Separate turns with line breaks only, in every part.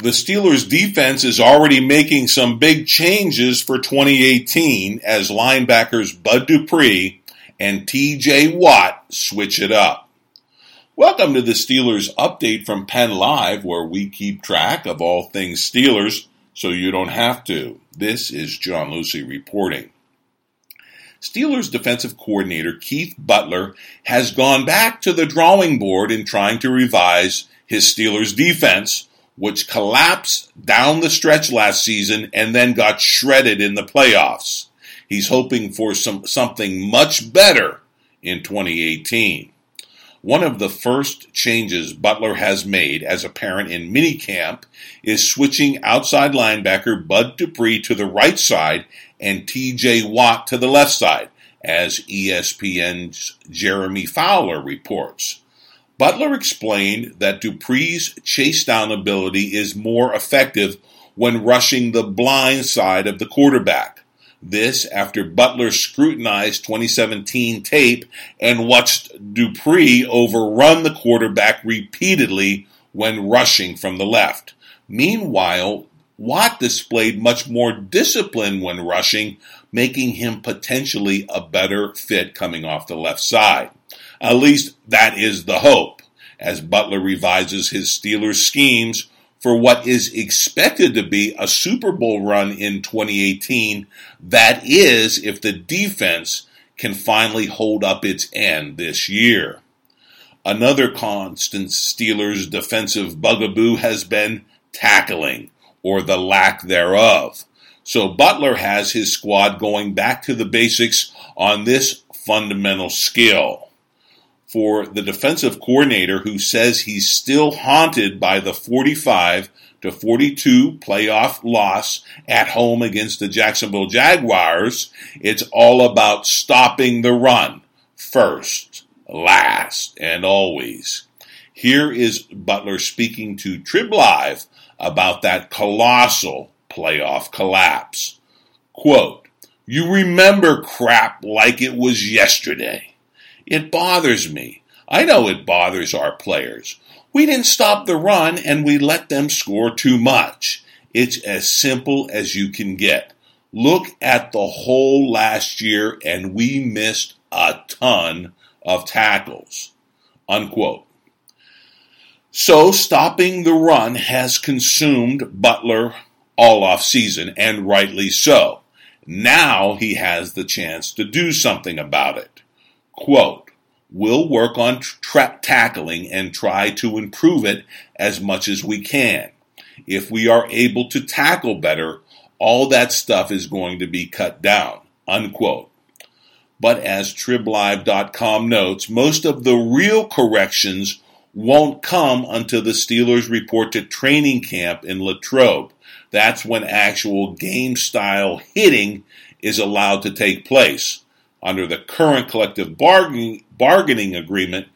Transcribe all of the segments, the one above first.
The Steelers defense is already making some big changes for 2018 as linebackers Bud Dupree and TJ Watt switch it up. Welcome to the Steelers update from Penn Live, where we keep track of all things Steelers so you don't have to. This is John Lucy reporting. Steelers defensive coordinator Keith Butler has gone back to the drawing board in trying to revise his Steelers defense which collapsed down the stretch last season and then got shredded in the playoffs. He's hoping for some something much better in 2018. One of the first changes Butler has made as apparent in minicamp is switching outside linebacker Bud Dupree to the right side and TJ Watt to the left side, as ESPN's Jeremy Fowler reports. Butler explained that Dupree's chase down ability is more effective when rushing the blind side of the quarterback. This after Butler scrutinized 2017 tape and watched Dupree overrun the quarterback repeatedly when rushing from the left. Meanwhile, Watt displayed much more discipline when rushing, making him potentially a better fit coming off the left side. At least that is the hope, as Butler revises his Steelers schemes for what is expected to be a Super Bowl run in 2018. That is, if the defense can finally hold up its end this year. Another constant Steelers defensive bugaboo has been tackling, or the lack thereof. So Butler has his squad going back to the basics on this fundamental skill for the defensive coordinator who says he's still haunted by the 45 to 42 playoff loss at home against the Jacksonville Jaguars. It's all about stopping the run first, last, and always. Here is Butler speaking to Trib Live about that colossal playoff collapse. Quote, You remember crap like it was yesterday. It bothers me. I know it bothers our players. We didn't stop the run and we let them score too much. It's as simple as you can get. Look at the whole last year and we missed a ton of tackles. Unquote. So stopping the run has consumed Butler all off season and rightly so. Now he has the chance to do something about it. Quote, we'll work on tra- tackling and try to improve it as much as we can. If we are able to tackle better, all that stuff is going to be cut down. Unquote. But as TribLive.com notes, most of the real corrections won't come until the Steelers report to training camp in Latrobe. That's when actual game style hitting is allowed to take place. Under the current collective bargaining, bargaining agreement,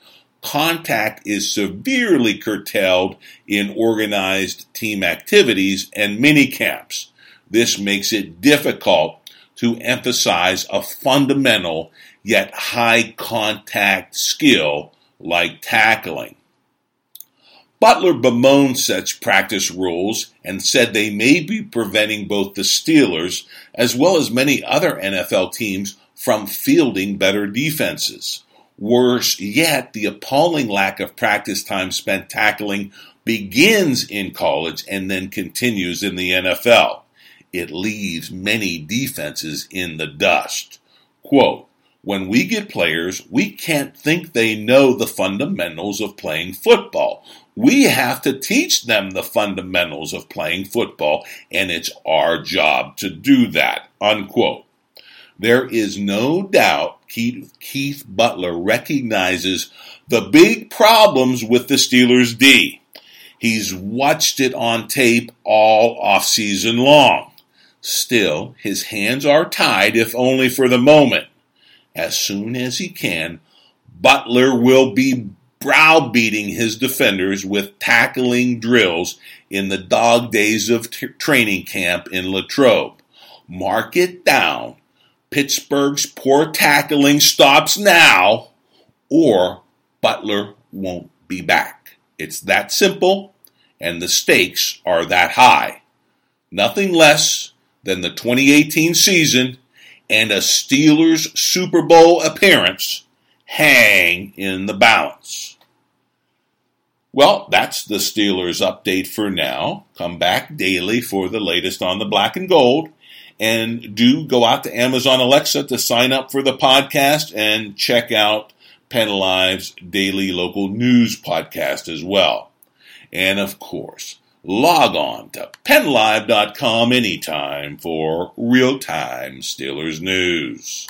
contact is severely curtailed in organized team activities and mini camps. This makes it difficult to emphasize a fundamental yet high contact skill like tackling. Butler bemoaned such practice rules and said they may be preventing both the Steelers as well as many other NFL teams from fielding better defenses. Worse yet, the appalling lack of practice time spent tackling begins in college and then continues in the NFL. It leaves many defenses in the dust. Quote, when we get players, we can't think they know the fundamentals of playing football. We have to teach them the fundamentals of playing football, and it's our job to do that. Unquote. There is no doubt Keith, Keith Butler recognizes the big problems with the Steelers D. He's watched it on tape all off season long. Still, his hands are tied, if only for the moment. As soon as he can, Butler will be browbeating his defenders with tackling drills in the dog days of t- training camp in Latrobe. Mark it down. Pittsburgh's poor tackling stops now, or Butler won't be back. It's that simple, and the stakes are that high. Nothing less than the 2018 season and a Steelers Super Bowl appearance hang in the balance. Well, that's the Steelers update for now. Come back daily for the latest on the black and gold. And do go out to Amazon Alexa to sign up for the podcast and check out Penn Live's daily local news podcast as well. And of course, log on to pennlive.com anytime for real time Steelers news.